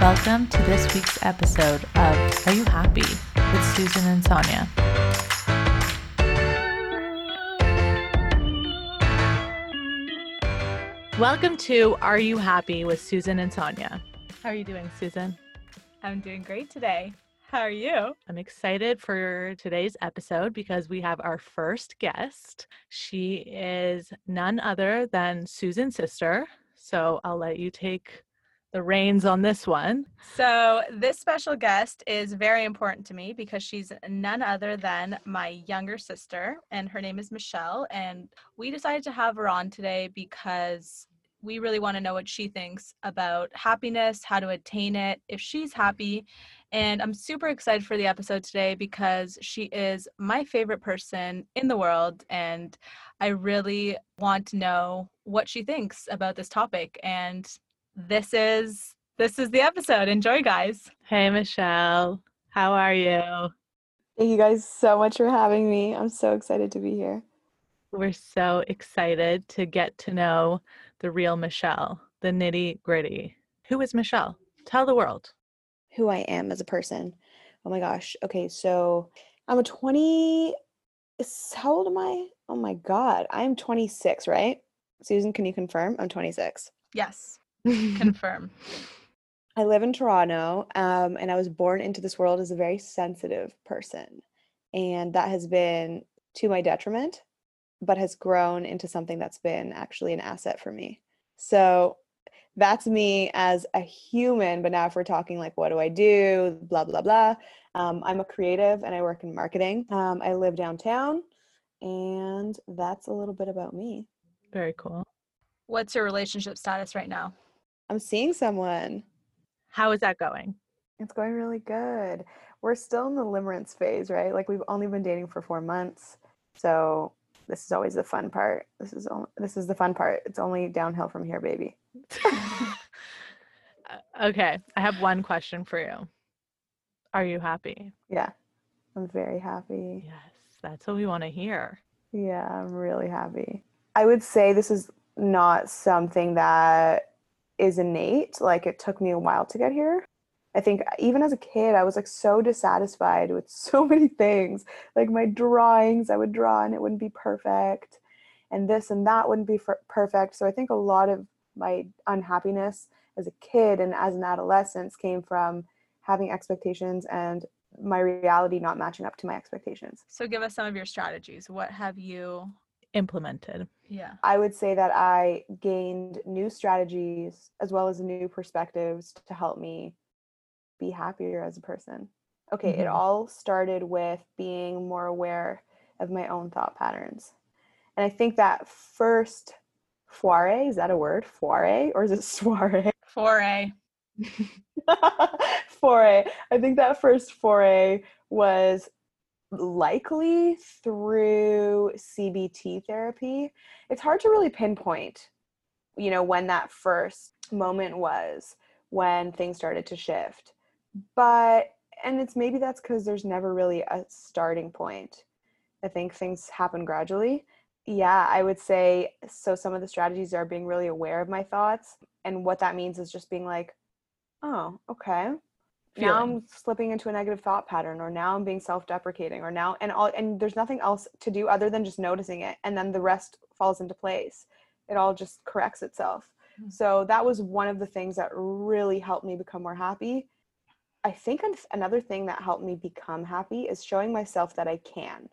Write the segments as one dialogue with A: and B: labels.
A: Welcome to this week's episode of Are You Happy with Susan and Sonia. Welcome to Are You Happy with Susan and Sonia. How are you doing, Susan?
B: I'm doing great today. How are you?
A: I'm excited for today's episode because we have our first guest. She is none other than Susan's sister. So I'll let you take the reins on this one.
B: So, this special guest is very important to me because she's none other than my younger sister, and her name is Michelle. And we decided to have her on today because we really want to know what she thinks about happiness, how to attain it, if she's happy. And I'm super excited for the episode today because she is my favorite person in the world. And I really want to know what she thinks about this topic. And this is this is the episode. Enjoy, guys.
A: Hey, Michelle. How are you?
C: Thank you guys so much for having me. I'm so excited to be here.
A: We're so excited to get to know the real Michelle, the nitty gritty. Who is Michelle? Tell the world.
C: Who I am as a person. Oh my gosh. Okay, so I'm a 20. How old am I? Oh my God. I'm 26, right? Susan, can you confirm? I'm 26.
B: Yes. Confirm.
C: I live in Toronto, um, and I was born into this world as a very sensitive person. And that has been to my detriment, but has grown into something that's been actually an asset for me. So that's me as a human. But now, if we're talking like, what do I do? Blah, blah, blah. Um, I'm a creative and I work in marketing. Um, I live downtown, and that's a little bit about me.
A: Very cool.
B: What's your relationship status right now?
C: I'm seeing someone.
A: How is that going?
C: It's going really good. We're still in the limerence phase, right? Like we've only been dating for four months, so this is always the fun part. This is only, this is the fun part. It's only downhill from here, baby.
A: Okay, I have one question for you. Are you happy?
C: Yeah, I'm very happy.
A: Yes, that's what we want to hear.
C: Yeah, I'm really happy. I would say this is not something that is innate. Like it took me a while to get here. I think uh, even as a kid, I was like so dissatisfied with so many things. Like my drawings, I would draw and it wouldn't be perfect, and this and that wouldn't be perfect. So I think a lot of my unhappiness as a kid and as an adolescent came from having expectations and my reality not matching up to my expectations.
B: So give us some of your strategies. What have you
A: implemented?
B: Yeah.
C: I would say that I gained new strategies as well as new perspectives to help me be happier as a person. Okay, mm-hmm. it all started with being more aware of my own thought patterns. And I think that first foray, is that a word? Foray or is it soiree?
B: Foray.
C: foray. I think that first foray was likely through CBT therapy. It's hard to really pinpoint, you know, when that first moment was when things started to shift. But, and it's maybe that's because there's never really a starting point. I think things happen gradually. Yeah, I would say so. Some of the strategies are being really aware of my thoughts. And what that means is just being like, oh, okay, feeling. now i'm slipping into a negative thought pattern or now i'm being self-deprecating or now and all and there's nothing else to do other than just noticing it and then the rest falls into place it all just corrects itself mm-hmm. so that was one of the things that really helped me become more happy i think another thing that helped me become happy is showing myself that i can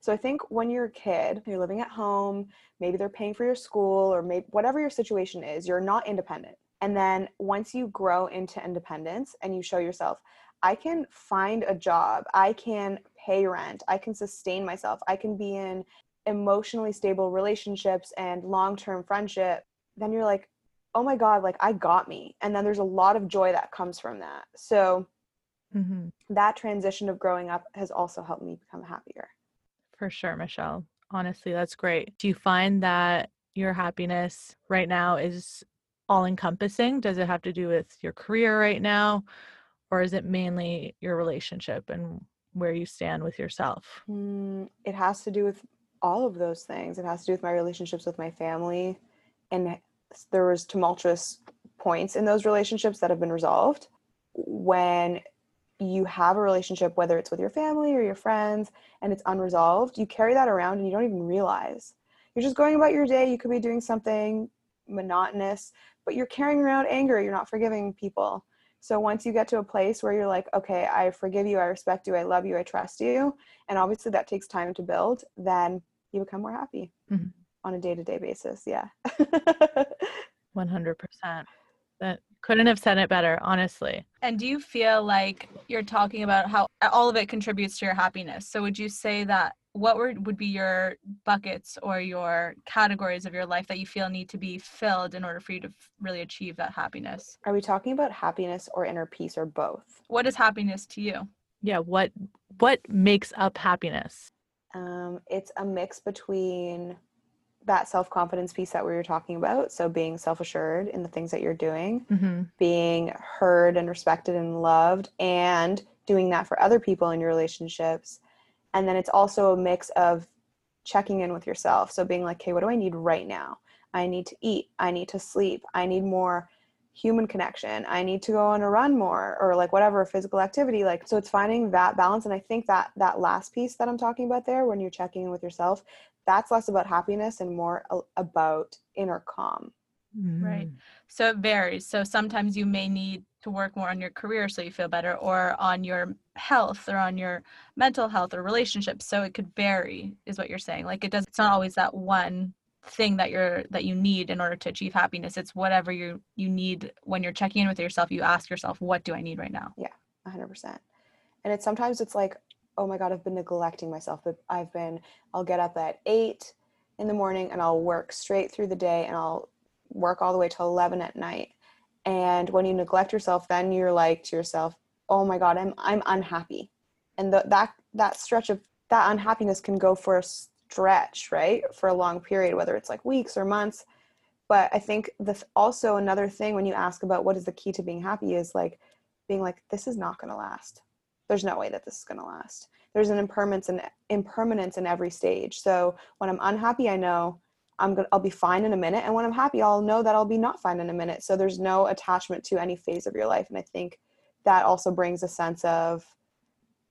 C: so I think when you're a kid, you're living at home, maybe they're paying for your school or maybe whatever your situation is, you're not independent. And then once you grow into independence and you show yourself, I can find a job, I can pay rent, I can sustain myself, I can be in emotionally stable relationships and long term friendship, then you're like, oh my God, like I got me. And then there's a lot of joy that comes from that. So mm-hmm. that transition of growing up has also helped me become happier.
A: For sure, Michelle. Honestly, that's great. Do you find that your happiness right now is all encompassing? Does it have to do with your career right now? Or is it mainly your relationship and where you stand with yourself?
C: Mm, it has to do with all of those things. It has to do with my relationships with my family. And there was tumultuous points in those relationships that have been resolved. when you have a relationship, whether it's with your family or your friends, and it's unresolved, you carry that around and you don't even realize. You're just going about your day. You could be doing something monotonous, but you're carrying around anger. You're not forgiving people. So once you get to a place where you're like, okay, I forgive you, I respect you, I love you, I trust you, and obviously that takes time to build, then you become more happy mm-hmm. on a day to day basis. Yeah.
A: 100%. That couldn't have said it better, honestly.
B: And do you feel like you're talking about how all of it contributes to your happiness? So would you say that what would, would be your buckets or your categories of your life that you feel need to be filled in order for you to f- really achieve that happiness?
C: Are we talking about happiness or inner peace or both?
B: What is happiness to you?
A: Yeah, what what makes up happiness?
C: Um, it's a mix between that self-confidence piece that we were talking about so being self-assured in the things that you're doing mm-hmm. being heard and respected and loved and doing that for other people in your relationships and then it's also a mix of checking in with yourself. So being like okay what do i need right now? I need to eat. I need to sleep. I need more human connection. I need to go on a run more or like whatever physical activity like so it's finding that balance. And i think that that last piece that i'm talking about there when you're checking in with yourself that's less about happiness and more about inner calm
B: mm. right so it varies. So sometimes you may need to work more on your career so you feel better or on your health or on your mental health or relationships. So it could vary is what you're saying. Like it does it's not always that one thing that you're that you need in order to achieve happiness. It's whatever you you need when you're checking in with yourself you ask yourself what do i need right now?
C: Yeah 100% and it's sometimes it's like oh my god i've been neglecting myself but i've been i'll get up at 8 in the morning and i'll work straight through the day and i'll work all the way till 11 at night. And when you neglect yourself then you're like to yourself oh my god i'm i'm unhappy. And the, that that stretch of that unhappiness can go for a stretch right? For a long period whether it's like weeks or months. But i think the also another thing when you ask about what is the key to being happy is like being like this is not going to last. There's no way that this is going to last. There's an impermanence and impermanence in every stage. So when i'm unhappy i know I'm gonna I'll be fine in a minute and when I'm happy I'll know that I'll be not fine in a minute. So there's no attachment to any phase of your life and I think that also brings a sense of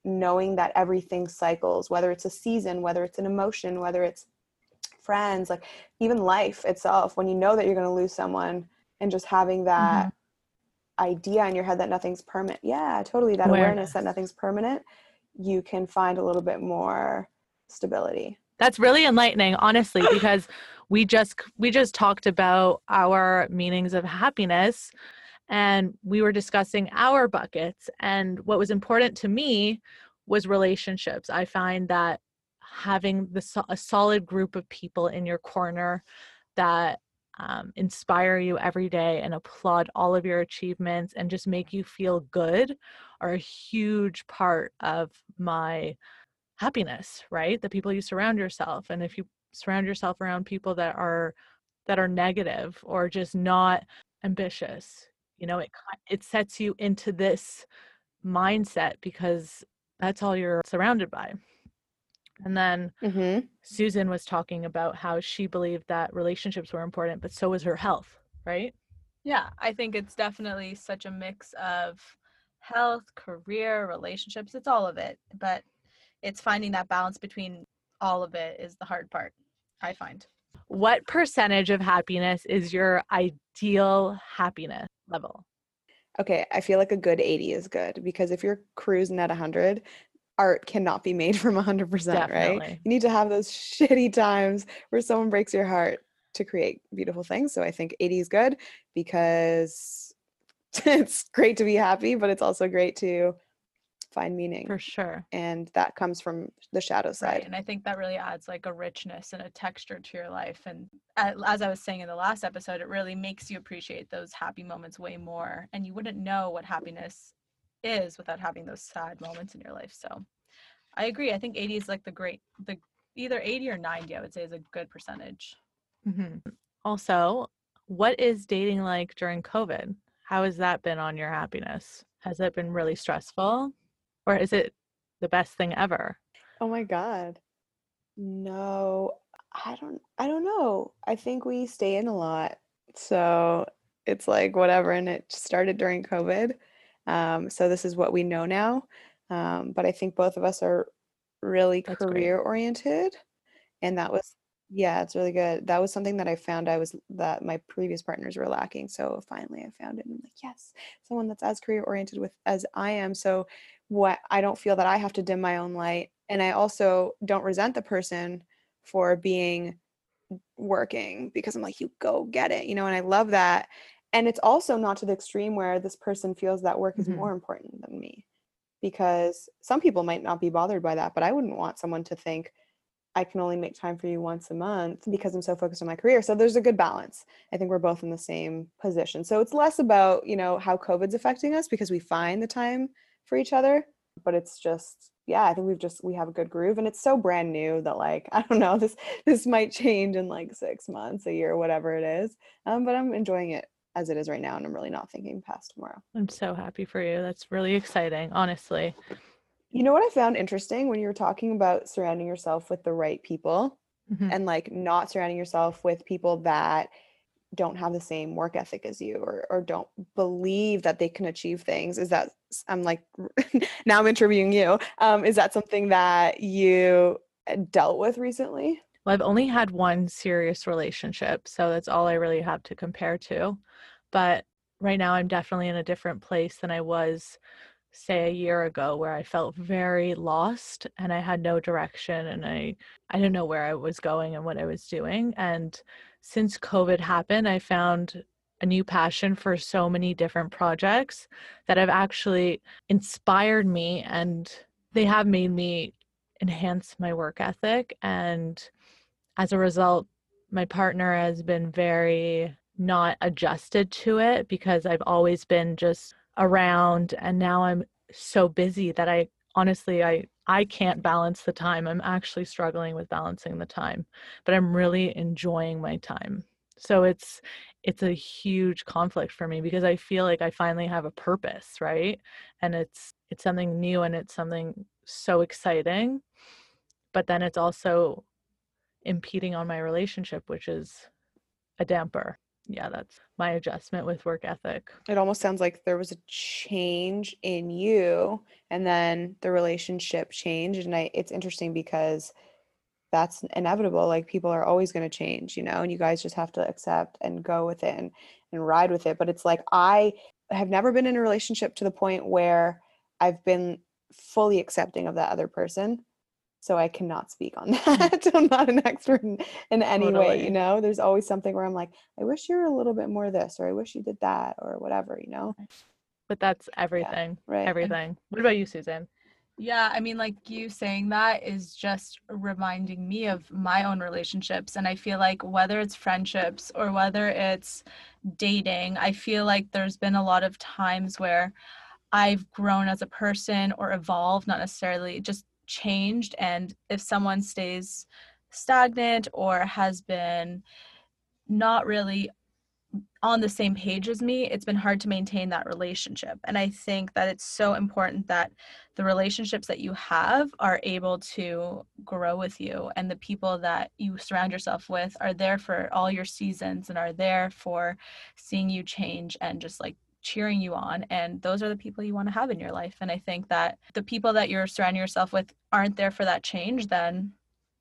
C: knowing that everything cycles whether it's a season, whether it's an emotion, whether it's friends, like even life itself when you know that you're going to lose someone and just having that mm-hmm. idea in your head that nothing's permanent. Yeah, totally that awareness. awareness that nothing's permanent, you can find a little bit more stability.
A: That's really enlightening, honestly, because we just we just talked about our meanings of happiness and we were discussing our buckets and what was important to me was relationships. I find that having the a solid group of people in your corner that um, inspire you every day and applaud all of your achievements and just make you feel good are a huge part of my happiness right the people you surround yourself and if you surround yourself around people that are that are negative or just not ambitious you know it it sets you into this mindset because that's all you're surrounded by and then mm-hmm. susan was talking about how she believed that relationships were important but so was her health right
B: yeah i think it's definitely such a mix of health career relationships it's all of it but it's finding that balance between all of it is the hard part i find.
A: What percentage of happiness is your ideal happiness level?
C: Okay i feel like a good 80 is good because if you're cruising at 100 art cannot be made from 100% Definitely. right? You need to have those shitty times where someone breaks your heart to create beautiful things so i think 80 is good because it's great to be happy but it's also great to find meaning
A: for sure.
C: and that comes from the shadow side. right.
B: and i think that really adds like a richness and a texture to your life and as i was saying in the last episode it really makes you appreciate those happy moments way more and you wouldn't know what happiness is without having those sad moments in your life so i agree i think 80 is like the great the either 80 or 90 i would say is a good percentage.
A: Mm-hmm. also what is dating like during covid? How has that been on your happiness? Has it been really stressful or is it the best thing ever?
C: Oh my god. No, I don't I don't know. I think we stay in a lot. So it's like whatever and it started during COVID. Um, so this is what we know now. Um, but I think both of us are really
A: That's great.
C: career oriented, and that was yeah, it's really good. That was something that I found I was that my previous partners were lacking. So finally I found it and I'm like, yes, someone that's as career oriented with as I am. So what I don't feel that I have to dim my own light. And I also don't resent the person for being working because I'm like, you go get it, you know, and I love that. And it's also not to the extreme where this person feels that work is
A: Mhm.
C: more important than me. Because some people might not be bothered by that, but I wouldn't want someone to think I can only make time for you once a month because I'm so focused on my career. So there's a good balance. I think we're both in the same position. So it's less about, you know, how COVID's affecting us because we find the time for each other, but it's just yeah, I think we've just we have a good groove and it's so brand new that like I don't know, this this might change in like 6 months, a year, whatever it is. Um but I'm enjoying it as it is right now and I'm really not thinking past tomorrow.
A: I'm so happy for you. That's really exciting, honestly.
C: You know what I found interesting when you were talking about surrounding yourself with the right people
A: Mhm.
C: and like not surrounding yourself with people that don't have the same work ethic as you or or don't believe that they can achieve things is that i'm like now i'm interviewing you um is that something that you uh, dealt with recently
A: Well, I've only had one serious relationship, so that's all I really have to compare to. But right now, I'm definitely in a different place than I was, say, a year ago, where I felt very lost and I had no direction and I I didn't know where I was going and what I was doing. And since COVID happened, I found a new passion for so many different projects that have actually inspired me and they have made me enhance my work ethic. And as a result, my partner has been very not adjusted to it because I've always been just around and now I'm so busy that I honestly I I can't balance the time. I'm actually struggling with balancing the time, but I'm really enjoying my time. So it's it's a huge conflict for me because I feel like I finally have a purpose, right? And it's it's something new and it's something so exciting. But then it's also impeding on my relationship, which is a damper. Yeah, that's my adjustment with work ethic.
C: it almost sounds like there was a change in you and then the relationship changed and I it's interesting because that's inevitable like people are always going to change you know and you guys just have to accept and go with it and, and ride with it but it's like i have never been in a relationship to the point where i've been fully accepting of that other person so i cannot speak on mm. that i'm not an expert in, in any way you know there's always something where i'm like i wish you were a little bit more this or i wish you did that or whatever you know
A: But that's everything.
C: right
A: Everything. What about you, Susan?
B: Yeah, I mean, like you saying that is just reminding me of my own relationships. And I feel like whether it's friendships or whether it's dating, I feel like there's been a lot of times where I've grown as a person or evolved, not necessarily just changed. And if someone stays stagnant or has been not really on the same page as me, it's been hard to maintain that relationship. And I think that it's so important that the relationships that you have are able to grow with you and the people that you surround yourself with are there for all your seasons and are there for seeing you change and just like cheering you on and those are the people you want to have in your life and i think that the people that you're surrounding yourself with aren't there for that change then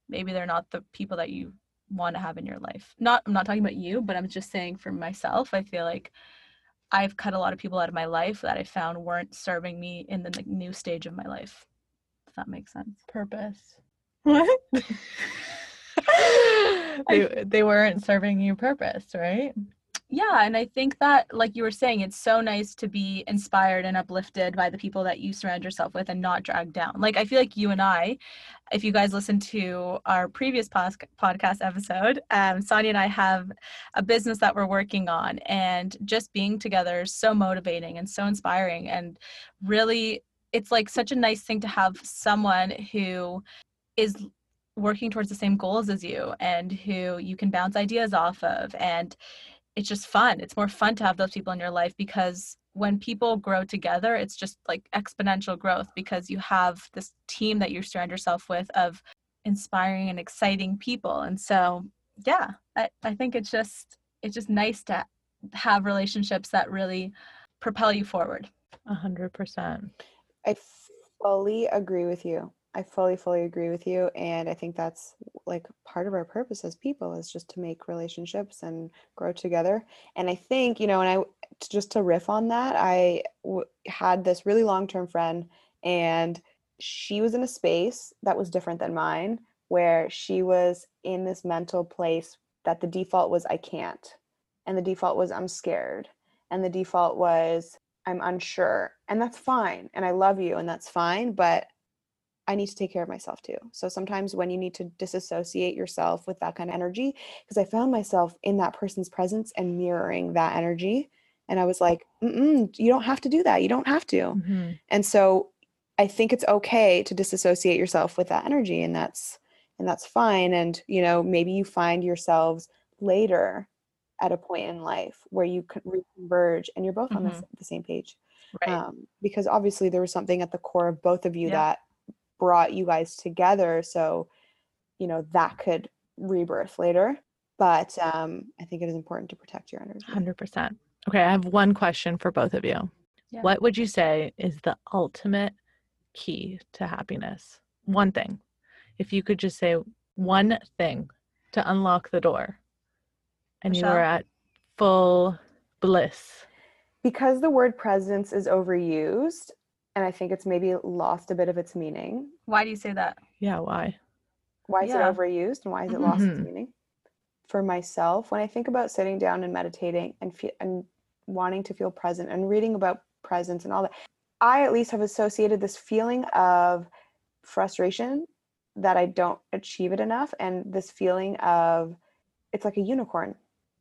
B: maybe they're not the people that you want to have in your life not i'm not talking about you but i'm just saying for myself i feel like I've cut a lot of people out of my life that I found weren't serving me in the new stage of my life. If that makes sense.
A: Purpose. What? they, they weren't serving you purpose, right?
B: Yeah, and I think that, like you were saying, it's so nice to be inspired and uplifted by the people that you surround yourself with and not dragged down. Like, I feel like you and I, if you guys listen to our previous pos- podcast episode, um, Sonia and I have a business that we're working on, and just being together is so motivating and so inspiring. And really, it's like such a nice thing to have someone who is working towards the same goals as you and who you can bounce ideas off of. And it's just fun. It's more fun to have those people in your life because when people grow together, it's just like exponential growth because you have this team that you surround yourself with of inspiring and exciting people. And so, yeah, I, I think it's just it's just nice to have relationships that really propel you forward.
A: A hundred percent.
C: I fully agree with you. I fully, fully agree with you. And I think that's like part of our purpose as people is just to make relationships and grow together. And I think, you know, and I just to riff on that, I w- had this really long term friend and she was in a space that was different than mine, where she was in this mental place that the default was, I can't. And the default was, I'm scared. And the default was, I'm unsure. And that's fine. And I love you. And that's fine. But I need to take care of myself too. So sometimes when you need to disassociate yourself with that kind of energy, because I found myself in that person's presence and mirroring that energy. And I was like, you don't have to do that. You don't have to.
A: Mm-hmm.
C: And so I think it's okay to disassociate yourself with that energy and that's and that's fine. And you know, maybe you find yourselves later at a point in life where you can reconverge and you're both on the,
A: Mhm.
C: the same page.
B: Right.
C: Um, because obviously there was something at the core of both of you
B: Yeah.
C: that brought you guys together. So, you know, that could rebirth later. But um, I think it is important to protect your energy.
A: Hundred percent. Okay, I have one question for both of you.
B: Yeah.
A: What would you say is the ultimate key to happiness? One thing. If you could just say one thing to unlock the door and you were
B: Michelle?
A: at full bliss.
C: because the word presence is overused and i think it's maybe lost a bit of its meaning
B: Why do you say that?
A: Yeah, why?
C: why is
B: Yeah.
C: it overused and why is it lost its
A: Mhm.
C: meaning for myself when i think about sitting down and meditating and fe- and wanting to feel present and reading about presence and all that i at least have associated this feeling of frustration that i don't achieve it enough and this feeling of it's like a unicorn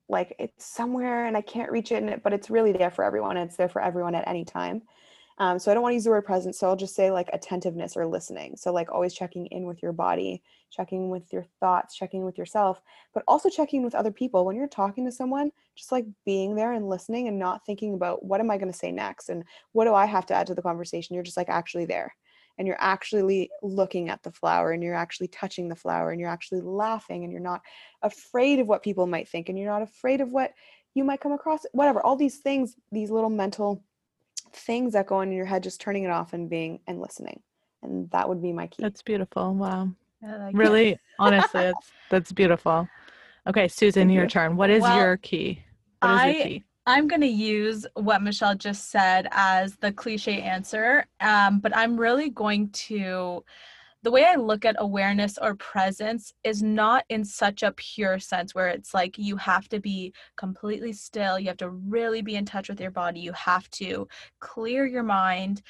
C: like it's somewhere and i can't reach it, and it but it's really there for everyone it's there for everyone at any time um, so i don't want to use the word presence so i'll just say like attentiveness or listening. So like always checking in with your body checking with your thoughts checking with yourself but also checking with other people. When you're talking to someone just like being there and listening and not thinking about what am i going to say next? and what do i have to add to the conversation? You're just like actually there. And you're actually looking at the flower and you're actually touching the flower and you're actually laughing and you're not afraid of what people might think and you're not afraid of what you might come across whatever all these things these little mental things that go on in your head just turning it off and being and listening and that would be my key
A: That's beautiful. Wow.
B: I like it.
A: Really, honestly, that's that's beautiful. Okay, Susan,
C: Thank
A: your
C: you.
A: turn. What is
B: Well,
A: your key? What is your
B: I-
A: key?
B: I'm going to use what Michelle just said as the cliche answer, um, but I'm really going to. The way I look at awareness or presence is not in such a pure sense where it's like you have to be completely still, you have to really be in touch with your body, you have to clear your mind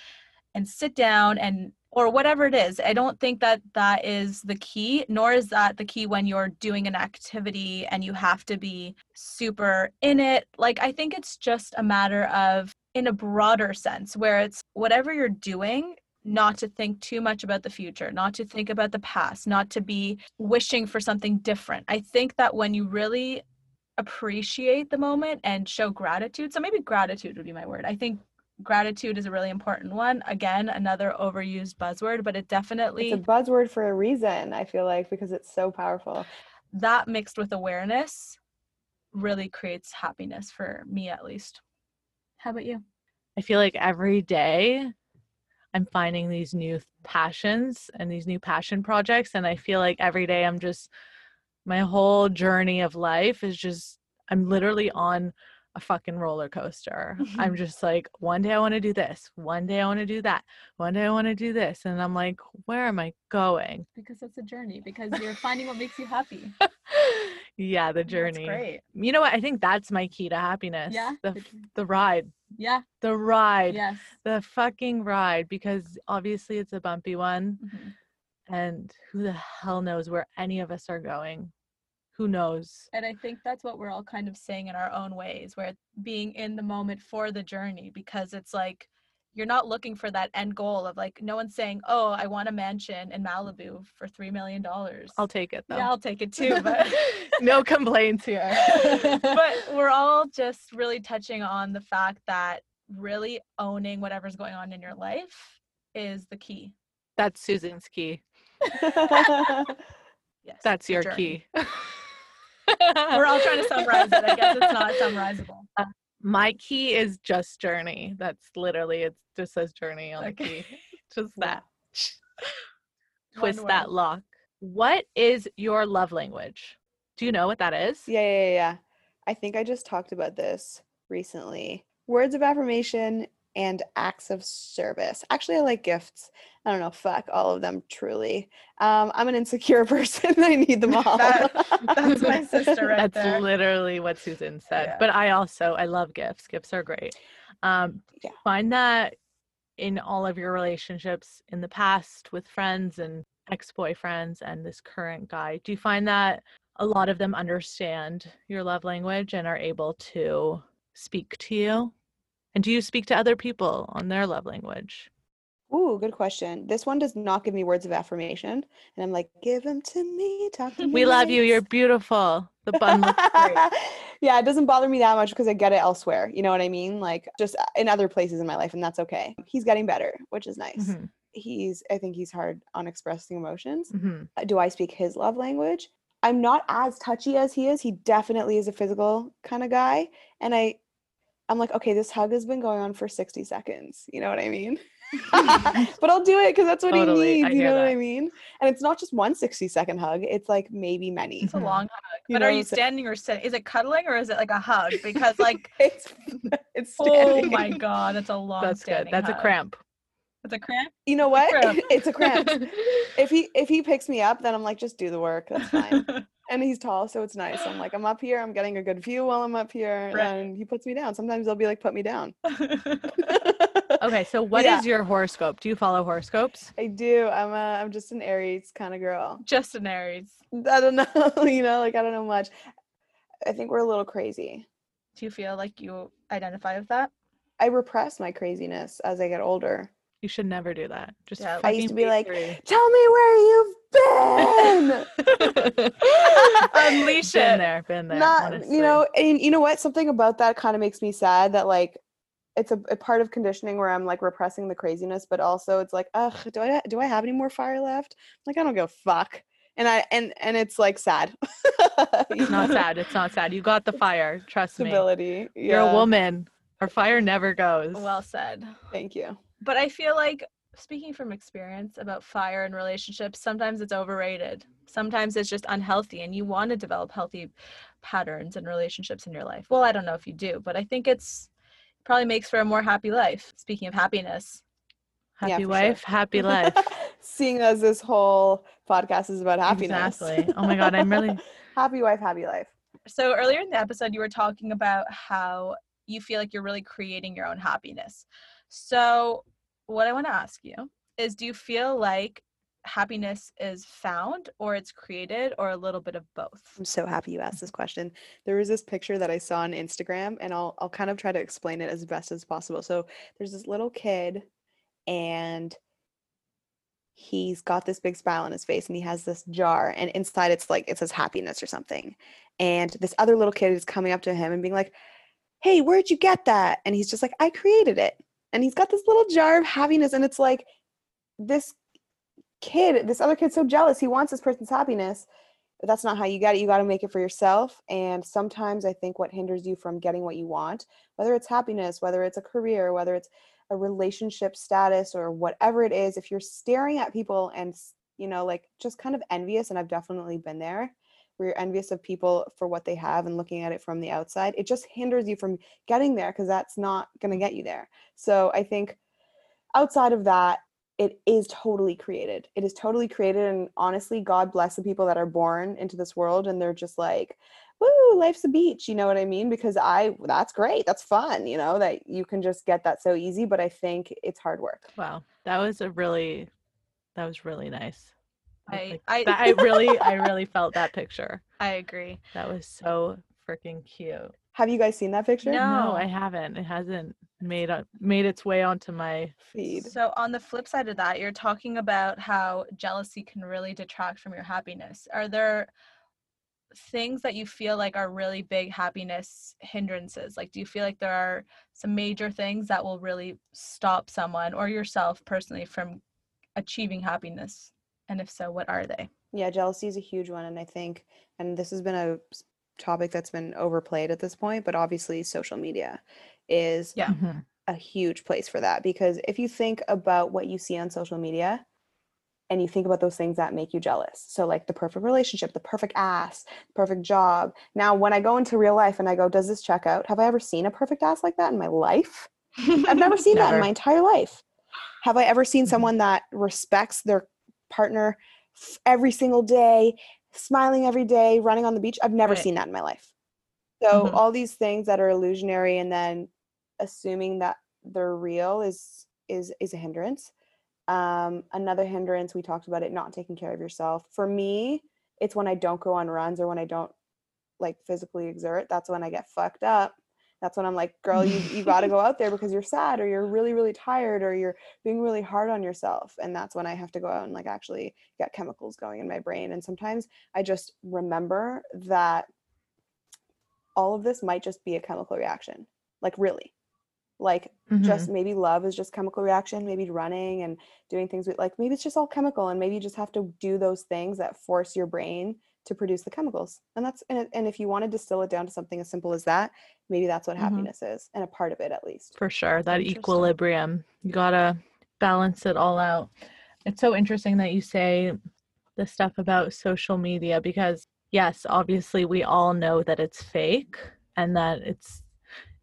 B: and sit down and or whatever it is. I don't think that that is the key, nor is that the key when you're doing an activity and you have to be super in it. Like, I think it's just a matter of, in a broader sense, where it's whatever you're doing, not to think too much about the future, not to think about the past, not to be wishing for something different. I think that when you really appreciate the moment and show gratitude, so maybe gratitude would be my word. I think gratitude is a really important one. Again, another overused buzzword, but it definitely
C: it's a buzzword for a reason i feel like because it's so powerful
B: that mixed with awareness really creates happiness for me at least. How about you?
A: I feel like every day I'm finding these new passions and these new passion projects. And I feel like every day I'm just, my whole journey of life is just, I'm literally on a fucking roller coaster. I'm mm-hmm. just like, one day I want to do this, one day I want to do that, one day I want to do this. And I'm like, where am I going?
B: Because it's a journey, because you're finding what makes you happy.
A: yeah, the
B: That's
A: journey.
B: great.
A: You know what? I think that's my key to happiness.
B: Yeah.
A: The
B: the
A: ride.
B: Yeah.
A: The ride.
B: Yes.
A: the fucking ride because obviously it's a bumpy one
B: Mhm.
A: and who the hell knows where any of us are going who knows
B: And I think that's what we're all kind of saying in our own ways, where being in the moment for the journey, because it's like you're not looking for that end goal of like no one's saying, "Oh, I want a mansion in Malibu for three million dollars."
A: i'll take it though
B: yeah, I'll take it too, but
A: no complaints here
B: but we're all just really touching on the fact that really owning whatever's going on in your life is the key.
A: that's susan's key
B: Yes.
A: that's your
B: journey.
A: key
B: We're all trying to summarize it. I guess it's not summarizable.
A: My key is just journey. That's literally it just says journey on the key. Just that. Twist that lock. What is your love language? Do you know what that is?
C: Yeah, yeah, yeah, yeah. I think I just talked about this recently. Words of affirmation and acts of service. Actually, I like gifts. I don't know, fuck all of them truly. Um, I'm an insecure person. I need them all.
B: That- that's my sister right
A: That's
B: there.
A: literally what Susan said.
B: Yeah.
A: But I also I love gifts. Gifts are great. Um
C: Yeah.
A: find that in all of your relationships in the past with friends and ex-boyfriends and this current guy. Do you find that a lot of them understand your love language and are able to speak to you? And do you speak to other people on their love language?
C: Ooh, good question. This one does not give me words of affirmation. And I'm like, give them to me. Talk to me.
A: We love you. You're beautiful. The bun looks great.
C: yeah, it doesn't bother me that much because I get it elsewhere. You know what I mean? Like just uh, in other places in my life, and that's okay. He's getting better, which is nice.
A: Mhm,
C: He's, I think he's hard on expressing emotions.
A: mhm.
C: Uh, Do I speak his love language? I'm not as touchy as he is. He definitely is a physical kind of guy. And I, I'm like, okay, this hug has been going on for 60 seconds. You know what I mean? but I'll do it because that's what
A: Totally,
C: he needs. You
A: hear
C: know what. I mean? And it's not just one 60 second hug, it's like maybe many.
B: It's a long hug.
C: You
B: But are you
C: so-
B: standing or sitting? Is it cuddling or is it like a hug? Because like,
C: It's, it's
B: oh my god, that's a long.
A: That's good.
B: standing
A: That's a cramp.
B: That's a cramp.
C: You know what?
B: cramp.
C: it's a cramp. if he if he picks me up, then I'm like, just do the work. That's fine. and he's tall, so it's nice. I'm like, I'm up here. I'm getting a good view while I'm up here,
B: Right.
C: and he puts me down. Sometimes they'll be like, put me down.
A: Okay, so what is
C: Yeah.
A: your horoscope? Do you follow horoscopes?
C: I do. I'm a I'm just an Aries kind of girl.
B: Just an Aries.
C: I don't know, you know, like I don't know much. I think we're a little crazy.
B: Do you feel like you identify with that?
C: I repress my craziness as I get older.
A: You should never do that. Just
B: Yeah,
C: I used to be like,
A: free.
C: Tell me where you've been.
B: Unleash
A: been
B: it.
A: there, been there.
C: Not,
A: honestly.
C: you know, and you know what? Something about that kind of makes me sad that like it's a, a part of conditioning where I'm like repressing the craziness, but also it's like, ugh, do I do I have any more fire left? Like I don't go fuck. And I and and it's like sad.
A: It's not sad. It's not sad. You got the fire. Trust me.
C: Stability.
A: You're a woman. Our fire never goes.
B: Well said.
C: Thank you.
B: But I feel like speaking from experience about fire in relationships, sometimes it's overrated. Sometimes it's just unhealthy and you want to develop healthy patterns and relationships in your life. Well, I don't know if you do, but I think it's probably makes for a more happy life. Speaking of happiness.
A: happy
C: sure.
A: wife, happy life.
C: Seeing as this whole podcast is about happiness.
A: Exactly. Oh my God, I'm really-
C: happy wife, happy life.
B: So earlier in the episode you were talking about how you feel like you're really creating your own happiness. So what I want to ask you is do you feel like happiness is found or it's created or a little bit of both?
C: I'm so happy you asked this question. There was this picture that I saw on Instagram, and I'll I'll kind of try to explain it as best as possible. So there's this little kid, and he's got this big smile on his face, and he has this jar, and inside it's like it says happiness or something. And this other little kid is coming up to him and being like, "Hey, where'd you get that?" And he's just like, "I created it." And he's got this little jar of happiness, and it's like this kid, this other kid's so jealous. He wants this person's happiness but that's not how you get it. You got to make it for yourself. And sometimes I think what hinders you from getting what you want, whether it's happiness, whether it's a career, whether it's a relationship status or whatever it is, if you're staring at people and, you know, like just kind of envious, and I've definitely been there, where you're envious of people for what they have and looking at it from the outside, it just hinders you from getting there because that's not going to get you there. So I think outside of that, it is totally created. It is totally created. And honestly, God bless the people that are born into this world and they're just like, woo, life's a beach. You know what I mean? Because I, that's great. That's fun, you know, that you can just get that so easy. But I think it's hard work.
A: Wow. That was a really, that was really nice.
B: I
A: Like,
B: I,
A: I really, I really felt that picture.
B: I agree.
A: That was so freaking cute.
C: Have you guys seen that picture?
B: No.
A: No, I haven't. It hasn't made up made its way onto my
C: Feed.
B: So on the flip side of that, you're talking about how jealousy can really detract from your happiness. Are there things that you feel like are really big happiness hindrances? Like do you feel like there are some major things that will really stop someone or yourself personally from achieving happiness? And if so, what are they?
C: Yeah, jealousy is a huge one. And I think, and this has been a s- topic that's been overplayed at this point, but obviously social media is
B: Yeah.
A: Mhm.
C: a huge place for that because if you think about what you see on social media and you think about those things that make you jealous. So like the perfect relationship, the perfect ass, perfect job. Now when I go into real life and I go, does this check out? Have I ever seen a perfect ass like that in my life? I've never seen that in my entire life. Have I ever seen
A: Mhm.
C: someone that respects their partner f- every single day, smiling every day, running on the beach? I've never
B: Right.
C: seen that in my life. So
B: Mhm.
C: all these things that are illusionary and then assuming that they're real is is is a hindrance. Um, another hindrance we talked about it not taking care of yourself. For me, it's when I don't go on runs or when I don't like physically exert. That's when I get fucked up. That's when I'm like, girl, you you got to go out there because you're sad or you're really really tired or you're being really hard on yourself. And that's when I have to go out and like actually get chemicals going in my brain. And sometimes I just remember that all of this might just be a chemical reaction. Like really. Like
A: Mhm.
C: just maybe love is just chemical reaction maybe running and doing things with like maybe it's just all chemical and maybe you just have to do those things that force your brain to produce the chemicals and that's and, and if you want to distill it down to something as simple as that maybe that's what
B: Mhm.
C: happiness is and a part of it at least.
A: For sure that equilibrium you gotta balance it all out. It's so interesting that you say the stuff about social media because yes obviously we all know that it's fake and that it's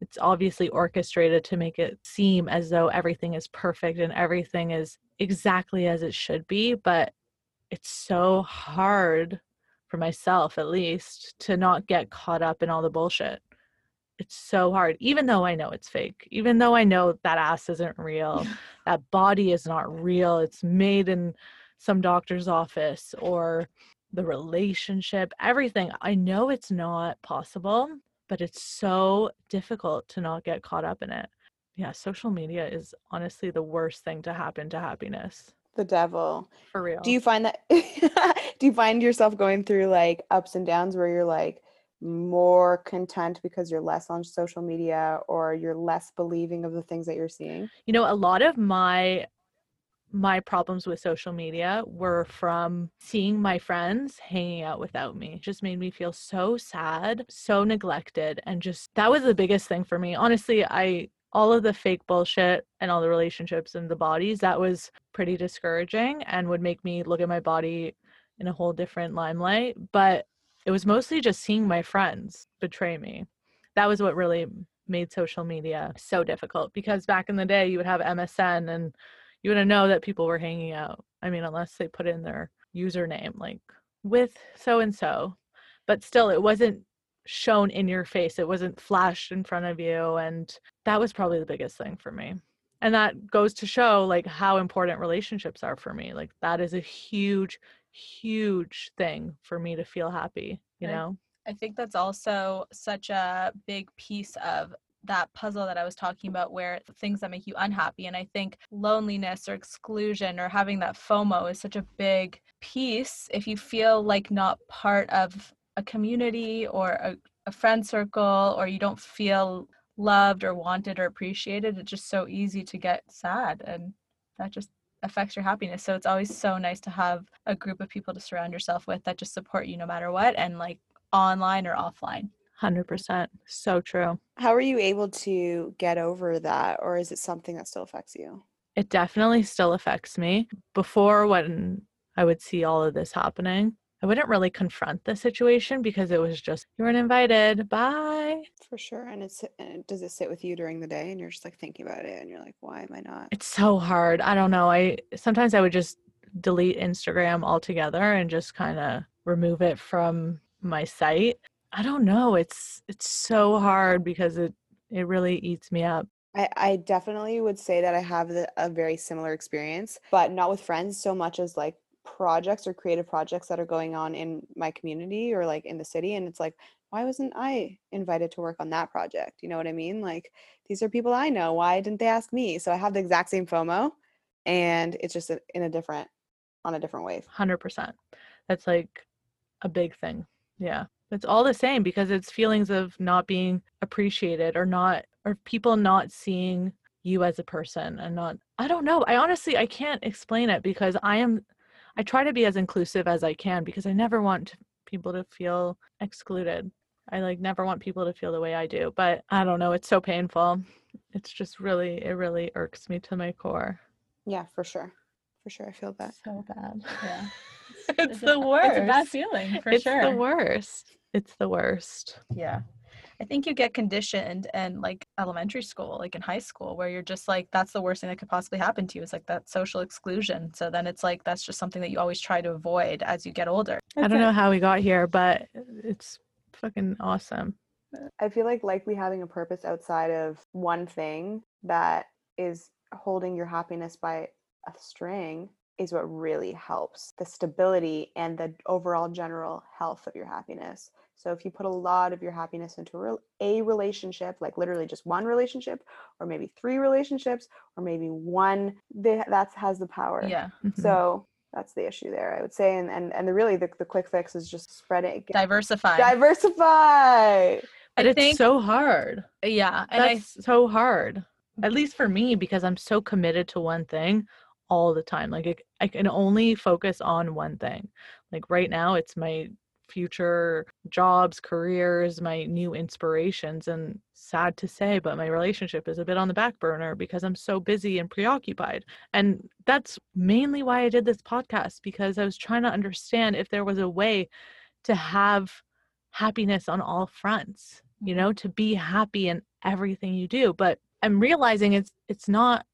A: it's obviously orchestrated to make it seem as though everything is perfect and everything is exactly as it should be but it's so hard for myself at least to not get caught up in all the bullshit. It's so hard even though i know it's fake even though i know that ass isn't real that body is not real it's made in some doctor's office or the relationship everything. I know it's not possible but it's so difficult to not get caught up in it. Yeah social media is honestly the worst thing to happen to happiness.
C: The devil.
A: For real.
C: do you find that do you find yourself going through like ups and downs where you're like more content because you're less on social media or you're less believing of the things that you're seeing?
A: You know a lot of my my problems with social media were from seeing my friends hanging out without me. It just made me feel so sad so neglected and just that was the biggest thing for me. Honestly i all of the fake bullshit and all the relationships and the bodies that was pretty discouraging and would make me look at my body in a whole different limelight but it was mostly just seeing my friends betray me that was what really made social media so difficult because back in the day you would have MSN and you wouldn't know that people were hanging out. I mean, unless they put in their username like with so and so. But still it wasn't shown in your face. It wasn't flashed in front of you and that was probably the biggest thing for me. And that goes to show like how important relationships are for me. Like that is a huge huge thing for me to feel happy, you
B: I-
A: know?
B: I think that's also such a big piece of that puzzle that I was talking about, where things that make you unhappy. And I think loneliness or exclusion or having that FOMO is such a big piece. If you feel like not part of a community or a, a friend circle, or you don't feel loved or wanted or appreciated, it's just so easy to get sad. And that just affects your happiness. So it's always so nice to have a group of people to surround yourself with that just support you no matter what and like online or offline.
A: 100%. So true.
C: how are you able to get over that or is it something that still affects you
A: It definitely still affects me. Before, when I would see all of this happening, I wouldn't really confront the situation because it was just, you weren't invited. Bye.
C: For sure. And it's and does it sit with you during the day and you're just like thinking about it and you're like, why am I not?
A: It's so hard. I don't know. I sometimes I would just delete Instagram altogether and just kind of remove it from my sight. I don't know. It's it's so hard because it it really eats me up.
C: I, I definitely would say that I have the, a very similar experience, but not with friends so much as like projects or creative projects that are going on in my community or like in the city. And it's like, why wasn't I invited to work on that project? You know what I mean? Like, these are people I know. Why didn't they ask me? So I have the exact same FOMO and it's just in a different, on a different wave.
A: 100%. That's like a big thing. Yeah. It's all the same because it's feelings of not being appreciated or not, or people not seeing you as a person and not, I don't know. I honestly, I can't explain it because I am, I try to be as inclusive as I can because I never want people to feel excluded. I like never want people to feel the way I do, but I don't know, it's so painful. It's just really it really irks me to my core.
C: Yeah, for sure. For sure. I feel that.
A: So bad.
B: Yeah.
A: it's
B: a-
A: the worst.
B: It's a bad feeling for
A: it's
B: sure.
A: the worst. It's the worst.
B: Yeah. I think you get conditioned in like elementary school, like in high school, where you're just like, that's the worst thing that could possibly happen to you is like that social exclusion. So then it's like, that's just something that you always try to avoid as you get older.
A: I don't know how we got here, but it's fucking awesome.
C: I feel like likely having a purpose outside of one thing that is holding your happiness by a string is what really helps the stability and the overall general health of your happiness. So if you put a lot of your happiness into a relationship, like literally just one relationship, or maybe three relationships, or maybe one, that has the power.
B: Yeah.
A: Mhm.
C: So that's the issue there, I would say. And and and the really the, the quick fix is just spread it. get-
B: Diversify.
C: diversify.
A: but
B: I
A: it's
B: think,
A: so hard.
B: yeah. And I,
A: That's so hard. At least for me, because I'm so committed to one thing all the time. Like I, I can only focus on one thing. Like right now, it's my future jobs, careers, my new inspirations. And sad to say, but my relationship is a bit on the back burner because I'm so busy and preoccupied. And that's mainly why I did this podcast because I was trying to understand if there was a way to have happiness on all fronts you mm-hmm. know to be happy in everything you do but i'm realizing it's it's not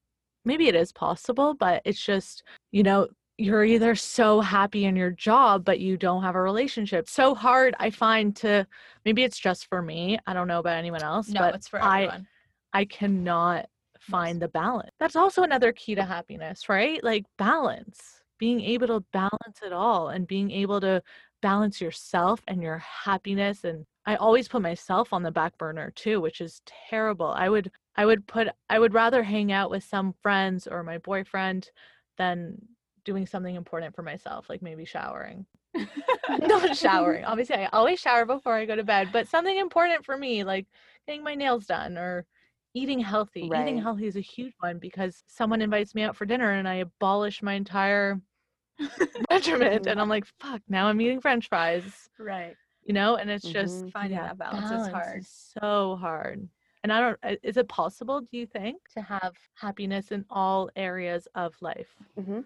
A: maybe it is possible but it's just you know you're either so happy in your job but you don't have a relationship so hard i find to maybe it's just for me i don't know about anyone else
B: no,
A: but
B: it's for
A: I-
B: everyone.
A: I cannot find the balance. That's also another key to happiness, right? Like balance, being able to balance it all and being able to balance yourself and your happiness and I always put myself on the back burner too, which is terrible. I would I would put I would rather hang out with some friends or my boyfriend than doing something important for myself, like maybe showering. Not showering. Obviously, I always shower before I go to bed, but something important for me, like getting my nails done or eating healthy. Eating healthy is a huge one because someone invites me out for dinner and I abolish my entire regiment and I'm like, fuck, now I'm eating french fries,
B: right.
A: you know? And it's just
C: Mhm.
B: Finding
A: yeah,
B: that balance, is hard.
A: so hard. And I don't is it possible, do you think, to have happiness in all areas of life?
C: hmm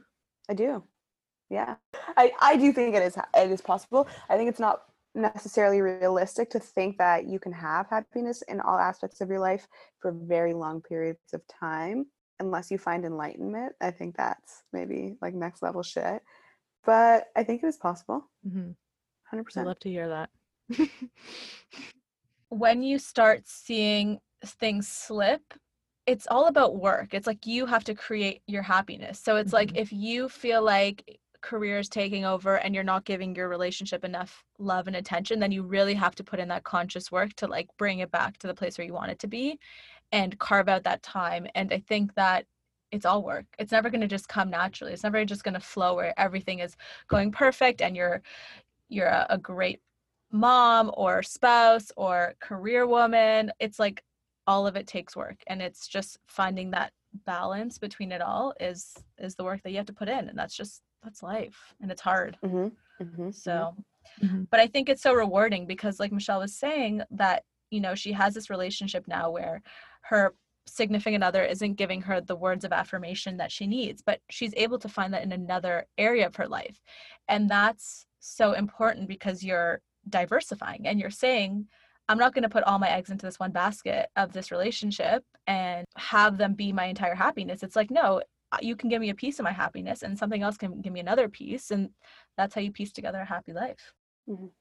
C: I do. Yeah, I, I do think it is it is possible. I think it's not necessarily realistic to think that you can have happiness in all aspects of your life for very long periods of time unless you find enlightenment. I think that's maybe like next level shit. But I think it is possible.
A: hmm
C: 100%.
A: I love to hear that.
B: when you start seeing things slip, it's all about work. It's like you have to create your happiness. So it's like
A: Mhm.
B: if you feel like career is taking over and you're not giving your relationship enough love and attention, then you really have to put in that conscious work to like bring it back to the place where you want it to be and carve out that time. And I think that it's all work. It's never going to just come naturally. It's never just going to flow where everything is going perfect and you're you're a, a great mom or spouse or career woman. It's like all of it takes work and it's just finding that balance between it all is is the work that you have to put in and that's just that's life and it's hard.
C: hmm hmm
B: So
A: Mhm.
B: but I think it's so rewarding because like Michelle was saying that you know she has this relationship now where her significant other isn't giving her the words of affirmation that she needs but she's able to find that in another area of her life and that's so important because you're diversifying and you're saying I'm not going to put all my eggs into this one basket of this relationship and have them be my entire happiness. It's like, no, uh, you can give me a piece of my happiness and something else can give me another piece. And that's how you piece together a happy life.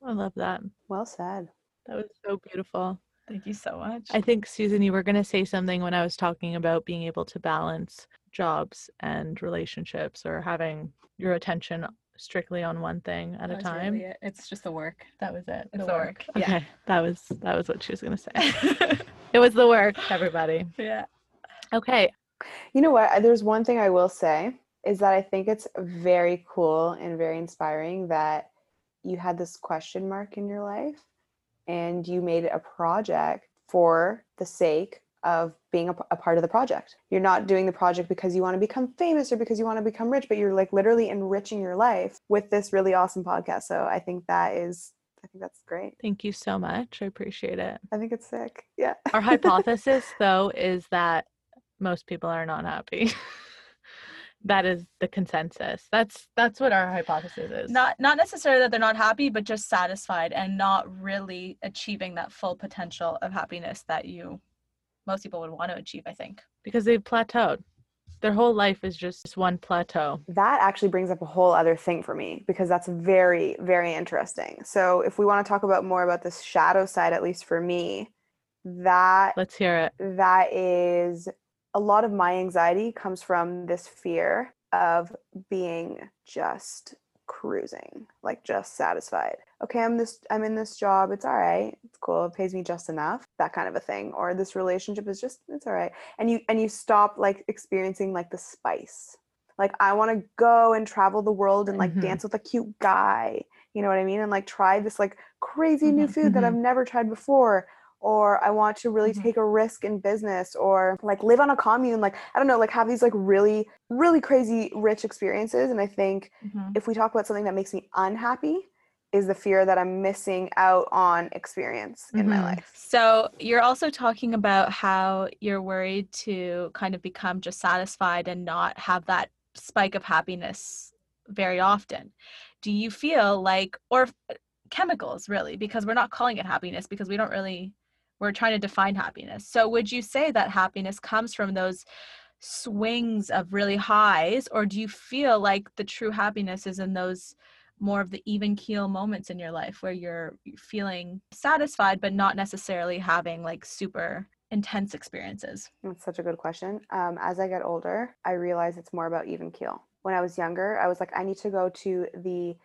A: I love that.
C: Well said.
A: That was so beautiful.
B: Thank you so much.
A: I think Susan, you were going to say something when I was talking about being able to balance jobs and relationships or having your attention strictly on one thing at a time.
D: really it. It's just the work.
A: That was it.
B: It's the work.
A: Okay, that was that was what she was going to say. it was the work, everybody.
B: yeah.
A: Okay.
C: You know what? There's one thing I will say is that I think it's very cool and very inspiring that you had this question mark in your life and you made it a project for the sake of being a part of the project. You're not doing the project because you want to become famous or because you want to become rich, but you're like literally enriching your life with this really awesome podcast. So I think that is I think that's great.
A: Thank you so much. I appreciate it.
C: I think it's sick. Yeah.
A: Our hypothesis, though, is that most people are not happy. that is the consensus. That's that's what our hypothesis is.
B: Not not necessarily that they're not happy, but just satisfied and not really achieving that full potential of happiness that you most people would want to achieve, I think.
A: because they've plateaued. Their whole life is just one plateau.
C: That actually brings up a whole other thing for me because that's very, very interesting. So, if we want to talk about more about this shadow side, at least for me, that
A: Let's hear it.
C: that is a lot of my anxiety comes from this fear of being just cruising like just satisfied okay i'm this i'm in this job it's all right it's cool it pays me just enough that kind of a thing or this relationship is just it's all right and you and you stop like experiencing like the spice like i want to go and travel the world and like
A: Mhm.
C: dance with a cute guy you know what i mean and like try this like crazy new
B: Mhm,
C: food that
A: mhm.
C: i've never tried before or I want to really
B: Mhm.
C: take a risk in business or like live on a commune like I don't know like have these like really really crazy rich experiences and I think if we talk about something that makes me unhappy is the fear that I'm missing out on experience in my
A: Mhm.
C: life.
B: So you're also talking about how you're worried to kind of become just satisfied and not have that spike of happiness very often. Do you feel like, or chemicals really, because we're not calling it happiness because we don't really, we're trying to define happiness. So would you say that happiness comes from those swings of really highs, or do you feel like the true happiness is in those? more of the even keel moments in your life where you're feeling satisfied but not necessarily having like super intense experiences.
C: That's such a good question. Um, as I get older, I realize it's more about even keel. When I was younger, I was like, I need to go to the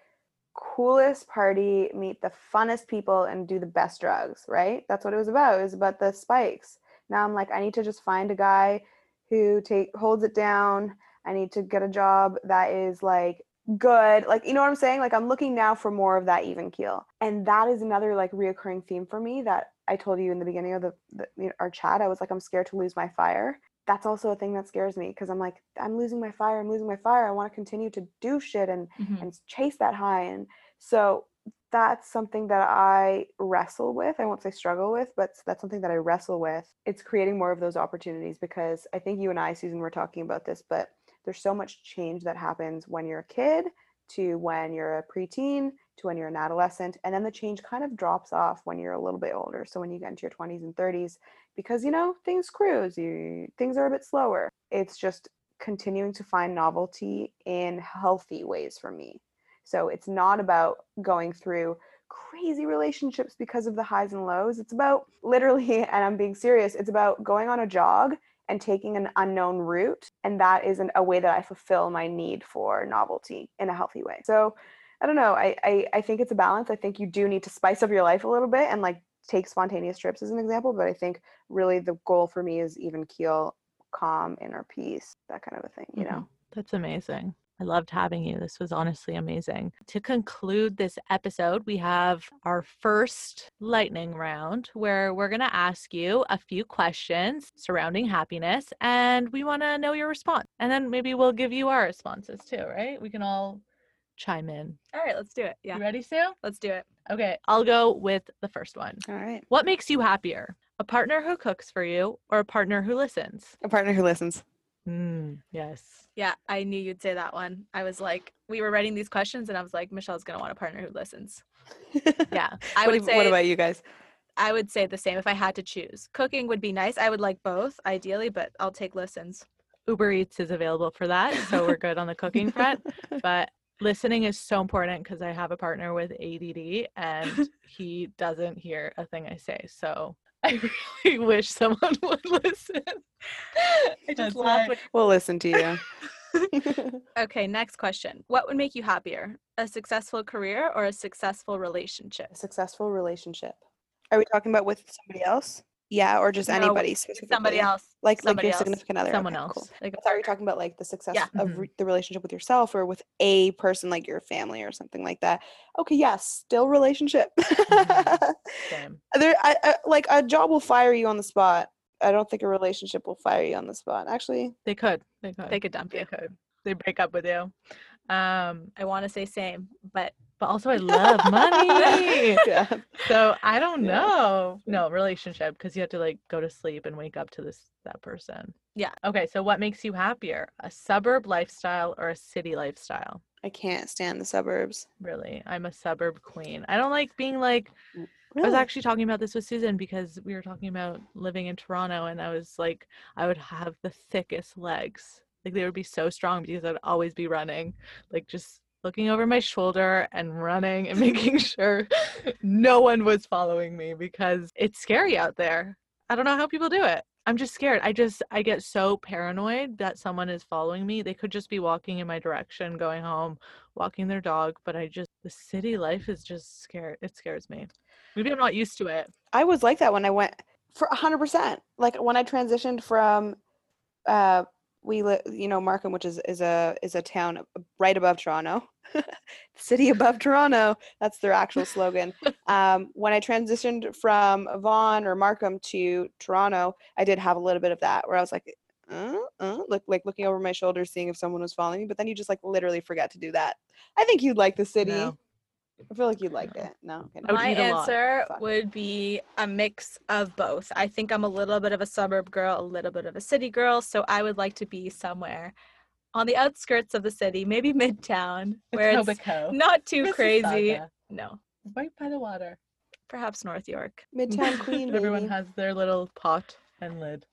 C: coolest party, meet the funnest people, and do the best drugs, right? That's what it was about. It was about the spikes. Now I'm like, I need to just find a guy who take holds it down. I need to get a job that is like good. Like, you know what I'm saying? Like I'm looking now for more of that even keel. And that is another like reoccurring theme for me that I told you in the beginning of the, the our chat. I was like, I'm scared to lose my fire. That's also a thing that scares me because I'm like, I'm losing my fire. I'm losing my fire. I want to continue to do shit and mm-hmm. and chase that high. And so that's something that I wrestle with. I won't say struggle with, but that's something that I wrestle with. It's creating more of those opportunities because I think you and I, Susan, were talking about this, but there's so much change that happens when you're a kid to when you're a preteen to when you're an adolescent. And then the change kind of drops off when you're a little bit older. So when you get into your 20s and 30s, because you know, things cruise, you things are a bit slower. It's just continuing to find novelty in healthy ways for me. So it's not about going through crazy relationships because of the highs and lows. It's about literally, and I'm being serious, it's about going on a jog and taking an unknown route. And that is an, a way that I fulfill my need for novelty in a healthy way. So I don't know. I, I, I think it's a balance. I think you do need to spice up your life a little bit and like take spontaneous trips as an example. But I think really the goal for me is even keel, calm, inner peace, that kind of a thing, you know?
A: Mhm. That's amazing. I loved having you. This was honestly amazing. To conclude this episode, we have our first lightning round where we're going to ask you a few questions surrounding happiness and we want to know your response. And then maybe we'll give you our responses too, right? We can all chime in.
B: All right, let's do it. Yeah,
A: You ready, Sue?
B: let's do it.
A: Okay, I'll go with the first one.
C: All right.
A: What makes you happier? A partner who cooks for you or a partner who listens?
C: A partner who listens.
A: Mm, yes.
B: Yeah, I knew you'd say that one. I was like, we were writing these questions, and I was like, Michelle's gonna want a partner who listens.
A: Yeah.
B: I
C: what,
B: would
C: ab-
B: say
C: what about you guys?
B: I would say the same if I had to choose. Cooking would be nice. I would like both, ideally, but I'll take listens.
A: Uber Eats is available for that, so we're good on the cooking front. But listening is so important because I have a partner with ADD and he doesn't hear a thing I say. So I really wish someone would listen.
B: I just laughed.
A: why-
C: We'll listen to you.
B: Okay, next question. What would make you happier? A successful career or a successful relationship?
C: a successful relationship. Are we talking about with somebody else? Yeah, or just
B: No,
C: anybody specifically?
B: Somebody else.
C: Like like
B: somebody
C: your
B: else.
C: significant other.
A: Someone
C: Okay,
A: else.
C: Cool.
B: Like a
C: I thought you were talking about like the success
B: Yeah.
C: of
A: Mhm.
C: re- the relationship with yourself or with a person like your family or something like that. Okay, yes, still relationship.
A: Same.
C: there, I, I, like a job will fire you on the spot. I don't think a relationship will fire you on the spot. Actually,
A: They could. They could.
B: They could dump
A: They
B: you.
A: could. They break up with you. Um,
B: I want to say same, but
A: but also I love money.
C: yeah.
A: So I don't
C: Yeah.
A: know. Mm. No relationship because you have to like go to sleep and wake up to this that person.
B: Yeah.
A: Okay, so what makes you happier? A suburb lifestyle or a city lifestyle?
C: I can't stand the suburbs.
A: Really, I'm a suburb queen. I don't like being like. Mm, I was actually talking about this with Susan because we were talking about living in Toronto, and I was like, I would have the thickest legs. Like they would be so strong because I'd always be running, like just looking over my shoulder and running and making sure no one was following me because it's scary out there. I don't know how people do it. I'm just scared. I just I get so paranoid that someone is following me. They could just be walking in my direction, going home, walking their dog, but I just the city life is just scared. It scares me. Maybe I'm not used to it.
C: I was like that when I went for hundred percent. Like when I transitioned from, uh, we live, you know, Markham, which is is a is a town right above Toronto, city above Toronto. That's their actual slogan. um, when I transitioned from Vaughan or Markham to Toronto, I did have a little bit of that where I was like. Uh, uh, look like looking over my shoulder, seeing if someone was following me, but then you just like literally forget to do that. I think you'd like the city.
A: No.
C: I feel like you'd like it. No, okay,
A: I would
B: My
A: eat a lot.
B: answer would be a mix of both. I think I'm a little bit of a suburb girl, a little bit of a city girl, so I would like to be somewhere on the outskirts of the city, maybe midtown, where it's
A: Etobicoke.
B: not too crazy.
A: Mississauga,
B: No,
A: Right by the water.
B: perhaps North York.
C: Midtown Queen.
A: Everyone
C: baby.
A: has their little pot and lid.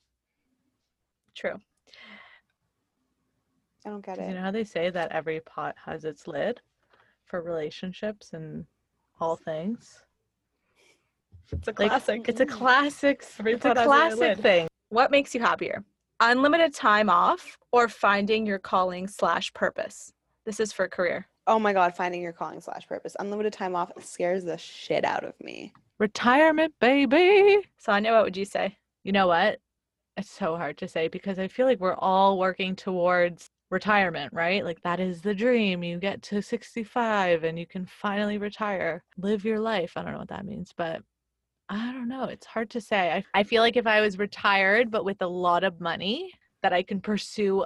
B: True.
C: I don't get it.
A: You know how they say that every pot has its lid for relationships and all things?
B: It's a
A: Like,
B: classic.
A: It's a classic. It's a
B: pot has a
A: classic thing.
B: What makes you happier? Unlimited time off or finding your calling slash purpose? This is for career.
C: Oh my god, finding your calling slash purpose. Unlimited time off scares the shit out of me.
A: Retirement, baby.
B: Sonia, what would you say?
A: You know what? It's so hard to say because I feel like we're all working towards retirement, right? Like that is the dream. You get to 65 and you can finally retire, live your life. I don't know what that means, but I don't know. It's hard to say. I, I feel like if I was retired, but with a lot of money, that I can pursue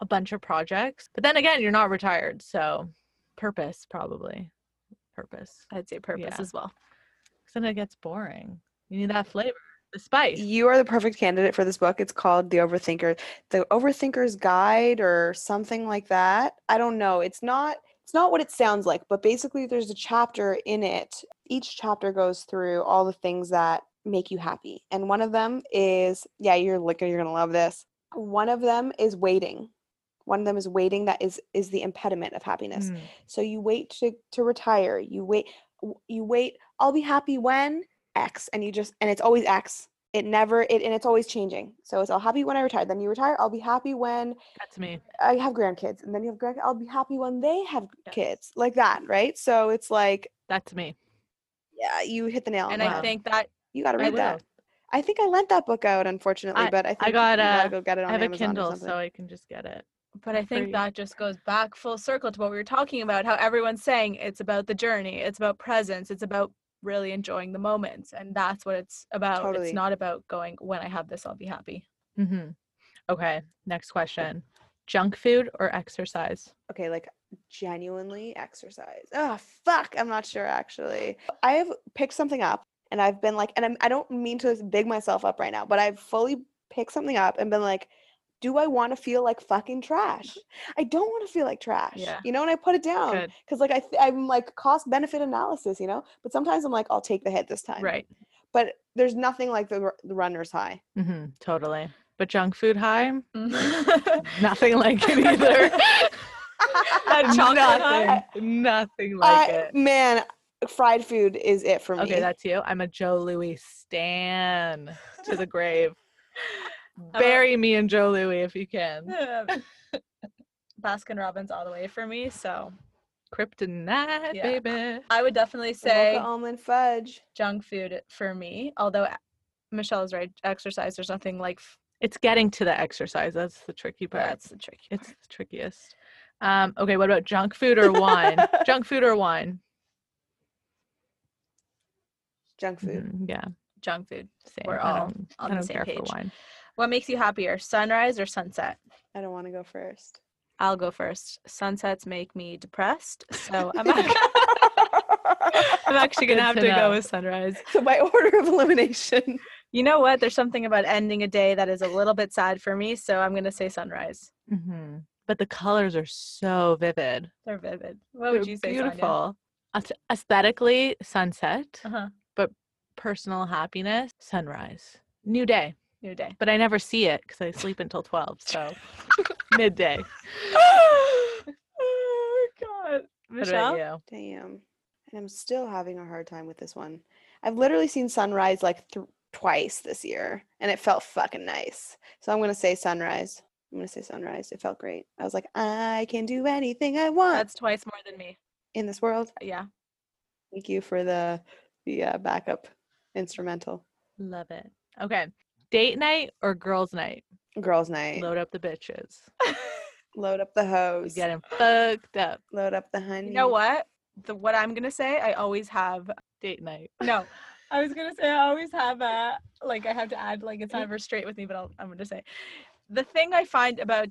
A: a bunch of projects. But then again, you're not retired. So purpose, probably. Purpose.
B: I'd say purpose
A: Yeah.
B: as well.
A: 'Cause then it gets boring. You need that flavor, the spice.
C: You are the perfect candidate for this book. It's called The Overthinker. The Overthinker's Guide or something like that. I don't know. It's not it's not what it sounds like, but basically there's a chapter in it. Each chapter goes through all the things that make you happy. And one of them is, yeah, you're like you're going to love this. One of them is waiting. One of them is waiting that is is the impediment of happiness.
A: Mm.
C: So you wait to to retire. You wait you wait, I'll be happy when X and you just and it's always X. It never it and it's always changing. So it's I'll happy when I retire. Then you retire, I'll be happy when
A: That's me.
C: I have grandkids. And then you have grand I'll be happy when they have
B: Yes.
C: kids. Like that, right? So it's like
A: That's me.
C: yeah, you hit the nail
B: And
C: the
B: I
C: head.
B: think that
C: You got to read
A: will.
C: that. I think I lent that book out unfortunately,
A: I-
C: but I think
A: I got
C: you gotta go get it on
A: I have a
C: Amazon or
A: Kindle, so I can just get it.
B: But I think that just goes back full circle to what we were talking about how everyone's saying it's about the journey, it's about presence, it's about really enjoying the moments. And that's what it's about.
C: Totally.
B: It's not about going, when I have this, I'll be happy.
A: hmm Okay, next question. Junk food or exercise?
C: okay, like genuinely exercise. Oh, fuck. I'm not sure actually. I have picked something up and I've been like, and I'm, I don't mean to big myself up right now, but I've fully picked something up and been like, do I want to feel like fucking trash? I don't want to feel like trash.
B: Yeah.
C: You know, and I put it down because like I th- I'm like cost benefit analysis, you know, but sometimes I'm like, I'll take the hit this time.
A: Right.
C: But there's nothing like the, r- the runner's high.
A: Mm-hmm, totally. But junk food high?
B: that
A: Nothing like it either.
B: chocolate high.
A: Nothing. Nothing like
C: I-
A: it.
C: Man, fried food is it for me.
A: Okay, that's you. I'm a Joe Louis stan to the grave.
B: About-
A: Bury me in Joe Louis if you can.
B: Baskin Robbins all the way for me. So
A: Kryptonite,
B: Yeah.
A: baby.
B: I would definitely say
C: mocha almond fudge.
B: junk food for me. Although a- Michelle is right, exercise, there's nothing like f-
A: It's getting to the exercise. That's the tricky part.
B: that's the tricky.
A: It's the trickiest. Um, okay, what about junk food or wine? junk food or wine?
C: Junk food.
A: Mhm, yeah,
B: junk food.
A: same.
B: We're all on
A: I
B: the
A: don't
B: same
A: care
B: page.
A: For wine.
B: What makes you happier, sunrise or sunset?
C: I don't want to go first.
B: I'll go first. Sunsets make me depressed, so I'm not, I'm actually gonna
A: Good
B: have
A: to
B: to, go with sunrise.
C: so by order of elimination.
B: You know what? There's something about ending a day that is a little bit sad for me, so I'm gonna say sunrise.
A: hmm But the colors are so vivid.
B: They're vivid. What would
A: They're
B: you say?
A: Beautiful. Ath- Aesthetically, sunset.
B: Uh huh.
A: But personal happiness, sunrise. New day.
B: New day.
A: But I never see it because I sleep until 12. So midday.
B: oh God,
A: What about
B: Michelle.
A: you?
C: Damn. And I'm still having a hard time with this one. I've literally seen sunrise like th- twice this year, and it felt fucking nice. So I'm gonna say sunrise. I'm gonna say sunrise. It felt great. I was like, I can do anything I want
B: That's twice more than me.
C: in this world.
B: Yeah.
C: Thank you for the the uh, backup instrumental.
A: Love it. Okay. Date night or girls' night?
C: Girls' night.
A: Load up the bitches.
C: Load up the
A: We
C: Get
A: get 'em fucked up.
C: Load up the honey.
B: You know what? The what I'm gonna say, I always have
A: Date night.
B: no. I was gonna say I always have a like I have to add like it's not ever straight with me, but I'll, I'm gonna say the thing I find about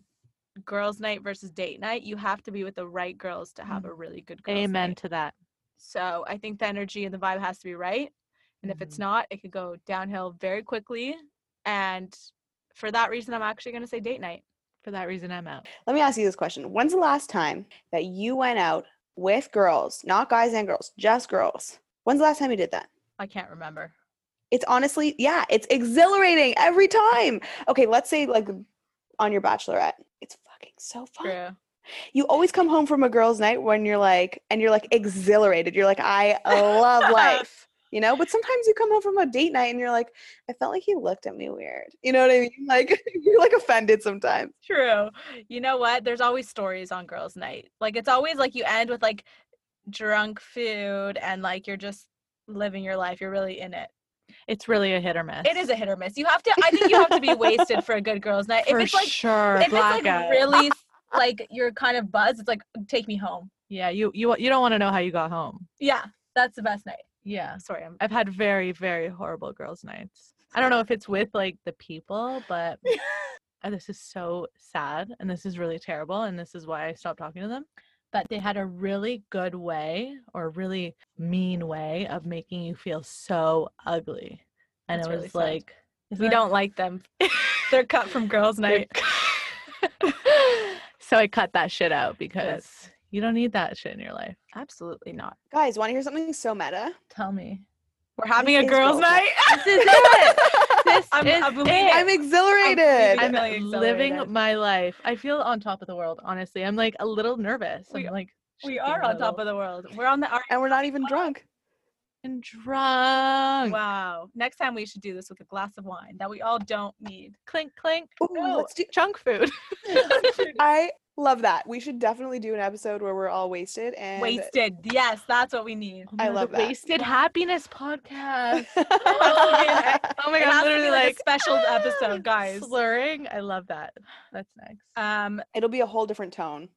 B: girls' night versus date night, you have to be with the right girls to have a really good girls'
A: Amen
B: night.
A: to that.
B: So I think the energy and the vibe has to be right, and if it's
A: Mhm.
B: not, it could go downhill very quickly. And for that reason, I'm actually gonna say date night.
A: For that reason, I'm out.
C: Let me ask you this question. When's the last time that you went out with girls, not guys and girls, just girls? When's the last time you did that?
B: I can't remember.
C: It's honestly, yeah, it's exhilarating every time. Okay, let's say like on your bachelorette. It's fucking so fun.
B: True.
C: You always come home from a girls' night when you're like, and you're like exhilarated. You're like, I love life, you know? But sometimes you come home from a date night and you're like, I felt like he looked at me weird. You know what I mean? Like, you're like offended sometimes.
B: True. You know what? There's always stories on girls' night. Like it's always like you end with like drunk food and like you're just living your life. You're really in it.
A: It's really a hit or miss.
B: It is a hit or miss. You have to. I think you have to be wasted for a good girls' night.
A: For
B: if it's like
A: sure.
B: if it's like
A: blackout.
B: really like you're kind of buzzed, it's like take me home.
A: Yeah, you you you don't want to know how you got home.
B: Yeah, that's the best night.
A: Yeah.
B: Sorry, I'm.
A: I've had very, very horrible girls' nights. I don't know if it's with like the people, but uh, this is so sad and this is really terrible and this is why I stopped talking to them. But they had a really good way or really mean way of making you feel so ugly. And
B: That's
A: it was
B: sad.
A: like
B: we
A: isn't
B: don't like them. They're cut from girls' night.
A: so I cut that shit out because you don't need that shit in your life.
B: Absolutely not.
C: Guys, want to hear something so meta?
A: Tell me.
B: We're having a
C: is
B: girls'
C: girls'
B: night.
A: This is it. This
B: I'm-
A: is
B: I believe
A: it.
B: it.
C: I'm exhilarated.
B: I'm
A: I'm
B: feeling
A: living my life. I feel on top of the world, honestly. I'm like a little nervous.
B: We-
A: I'm like
B: We are on top of the world. We're on the. Our,
C: and we're not even drunk.
A: and drunk.
B: wow. Next time we should do this with a glass of wine that we all don't need.
A: Clink clink.
C: Ooh,
A: No,
C: let's do
A: junk food.
C: I love that. We should definitely do an episode where we're all wasted and
B: Wasted. Yes, that's what we need.
A: Oh
C: I
A: God,
C: love
A: the
C: that.
A: Wasted happiness podcast.
B: Oh
A: Oh my
B: It
A: god,
B: has
A: I'm literally
B: like a
A: like
B: special episode, guys.
A: Slurring. I love that. That's next.
B: Um,
C: It'll be a whole different tone.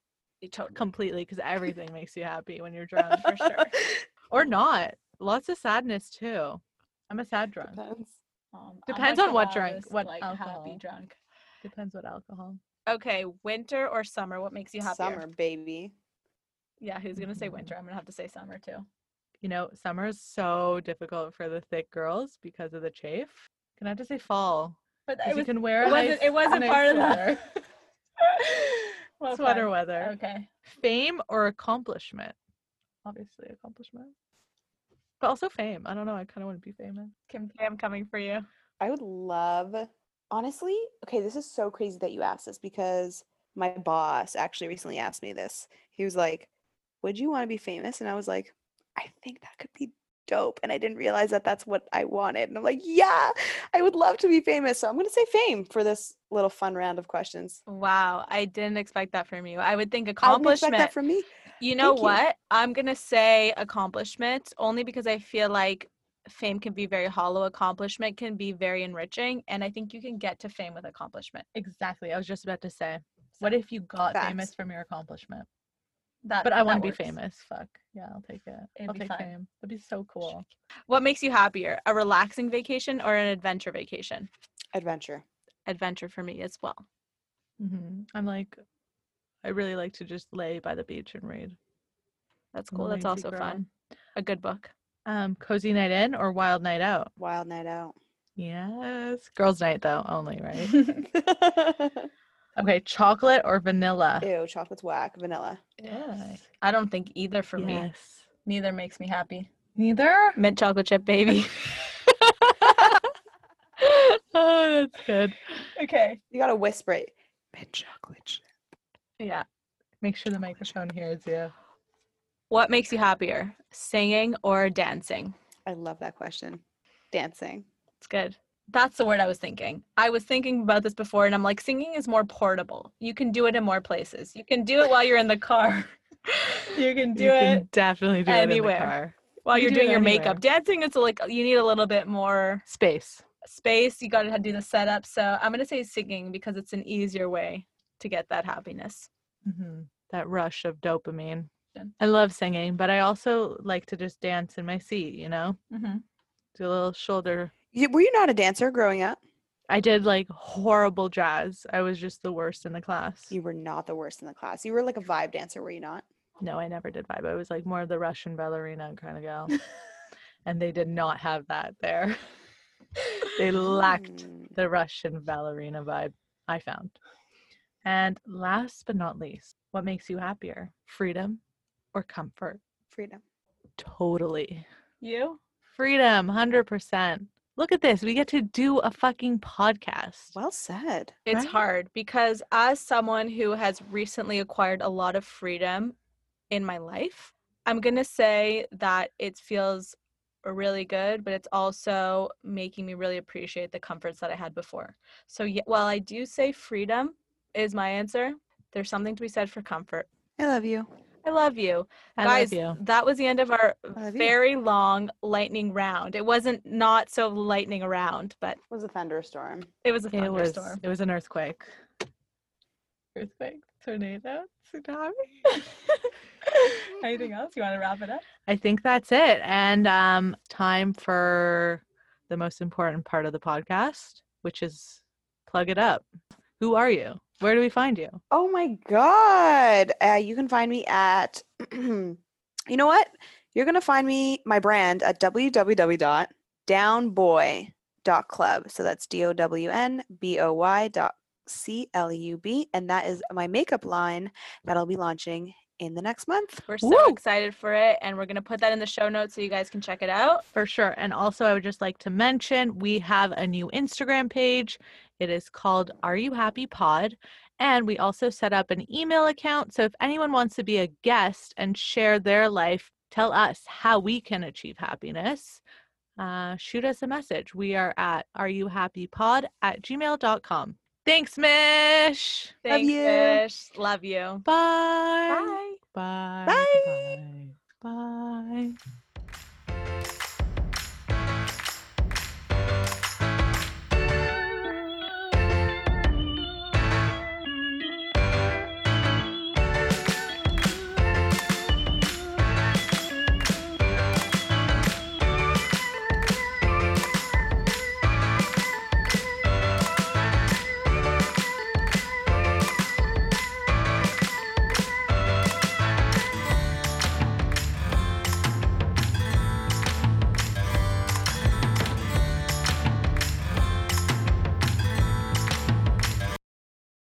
B: totally.
A: Completely, because everything makes you happy when you're drunk,
B: for sure.
A: or not. Lots of sadness too. I'm a sad drunk.
C: Depends.
B: Um,
A: Depends on what drink, what
B: like happy
A: alcohol.
B: drunk.
A: Depends what alcohol.
B: Okay, winter or summer? What makes you happy?
C: Summer, baby.
B: Yeah, who's gonna say winter? I'm gonna have to say summer too.
A: You know, summer is so difficult for the thick girls because of the chafe. Can I just say fall?
B: But
A: 'Cause
B: it,
A: you can wear
B: it
A: a
B: wasn't.
A: nice-
B: It wasn't
A: nice
B: part of
A: sweater.
B: the well,
A: sweater
B: fine.
A: weather.
B: Okay.
A: Fame or accomplishment? Obviously, accomplishment. But also fame. I don't know. I kind of want to be famous.
B: Kim K, I'm coming for you.
C: I would love, honestly, okay, this is so crazy that you asked this because my boss actually recently asked me this. He was like, Would you want to be famous? And I was like, I think that could be dope. And I didn't realize that that's what I wanted. And I'm like, Yeah, I would love to be famous. So I'm going to say fame for this little fun round of questions.
B: Wow, I didn't expect that from you. I would think
C: I didn't expect
B: accomplishment.
C: that from me.
B: You know
C: Thank you.
B: what? I'm gonna say accomplishment only because I feel like fame can be very hollow. Accomplishment can be very enriching, and I think you can get to fame with accomplishment.
A: Exactly. I was just about to say, what if you got famous from your accomplishment?
B: That,
A: But I want to be famous. Fuck. Yeah, I'll take it.
B: It'd
A: I'll
B: be
A: take
B: fun.
A: fame. That'd be so cool.
B: What makes you happier? A relaxing vacation or an adventure vacation?
C: Adventure.
B: Adventure for me as well.
A: hmm I'm like, I really like to just lay by the beach and read.
B: That's cool. That's also
A: girl.
B: fun. A good book.
A: Um, cozy night in or wild night out?
C: Wild night out.
A: Yes. Girls' night though, only, right? okay, chocolate or vanilla?
C: Ew, chocolate's whack. Vanilla.
A: Yeah.
B: I don't think either for me. Neither makes me happy.
A: Neither?
B: Mint chocolate chip baby.
A: oh, that's good.
B: okay.
C: You gotta whisper it. Mint chocolate chip.
B: Yeah.
A: Make sure the microphone hears you.
B: What makes you happier? Singing or dancing?
C: I love that question. Dancing.
B: It's good. That's the word I was thinking. I was thinking about this before and I'm like, singing is more portable. You can do it in more places. You can do it while you're in the car. you can do
A: you
B: it
A: can definitely do
B: anywhere.
A: it in the car.
B: while
A: you
B: you're
A: do
B: doing your
A: anywhere.
B: makeup. Dancing, it's like you need a little bit more
A: Space.
B: space. You got to do the setup. So I'm going to say singing because it's an easier way to get that happiness.
A: hmm That rush of dopamine.
B: Done.
A: I love singing, but I also like to just dance in my seat, you know?
B: Mm-hmm.
A: Do a little shoulder.
C: You, were you not a dancer growing up?
A: I did like horrible jazz. I was just the worst in the class.
C: You were not the worst in the class. You were like a vibe dancer, were you not?
A: No, I never did vibe. I was like more of the Russian ballerina kind of gal. and they did not have that there. they lacked
C: Mm,
A: the Russian ballerina vibe, I found. And last but not least, what makes you happier? Freedom or comfort?
C: freedom.
A: Totally.
B: You?
A: Freedom, 100%. Look at this. We get to do a fucking podcast.
C: Well said.
B: It's
A: Right?
B: hard because as someone who has recently acquired a lot of freedom in my life, I'm going to say that it feels really good, but it's also making me really appreciate the comforts that I had before. So, yeah, while I do say freedom is my answer, there's something to be said for comfort.
C: I love you.
B: I love you.
A: I
B: Guys,
A: love you.
B: that was the end of our
C: I love you.
B: very long lightning round. It wasn't not so lightning around, but
C: It was a thunderstorm.
B: it was a
A: It was,
B: thunderstorm.
A: it was an earthquake. Earthquake, tornado, tsunami.
B: Anything else? You want to wrap it up?
A: I think that's it. And um, time for the most important part of the podcast, which is plug it up. Who are you? Where do we find you?
C: Oh my god. Uh, you can find me at you know what? You're gonna find me my brand at www.downboy.club. So that's D O W N B O Y dot C L U B. And that is my makeup line that I'll be launching in the next month.
B: We're so
A: Woo!
B: excited for it, and we're gonna put that in the show notes so you guys can check it out.
A: For sure. And also, I would just like to mention we have a new Instagram page. It is called Are You Happy Pod. And we also set up an email account. So if anyone wants to be a guest and share their life, tell us how we can achieve happiness, uh, shoot us a message. We are at Are You Happy Pod at gmail.com. Thanks, Mish.
B: Thanks,
C: you.
B: Fish. Love you.
A: Bye.
B: Bye.
A: Bye.
C: Bye.
A: Bye. Bye.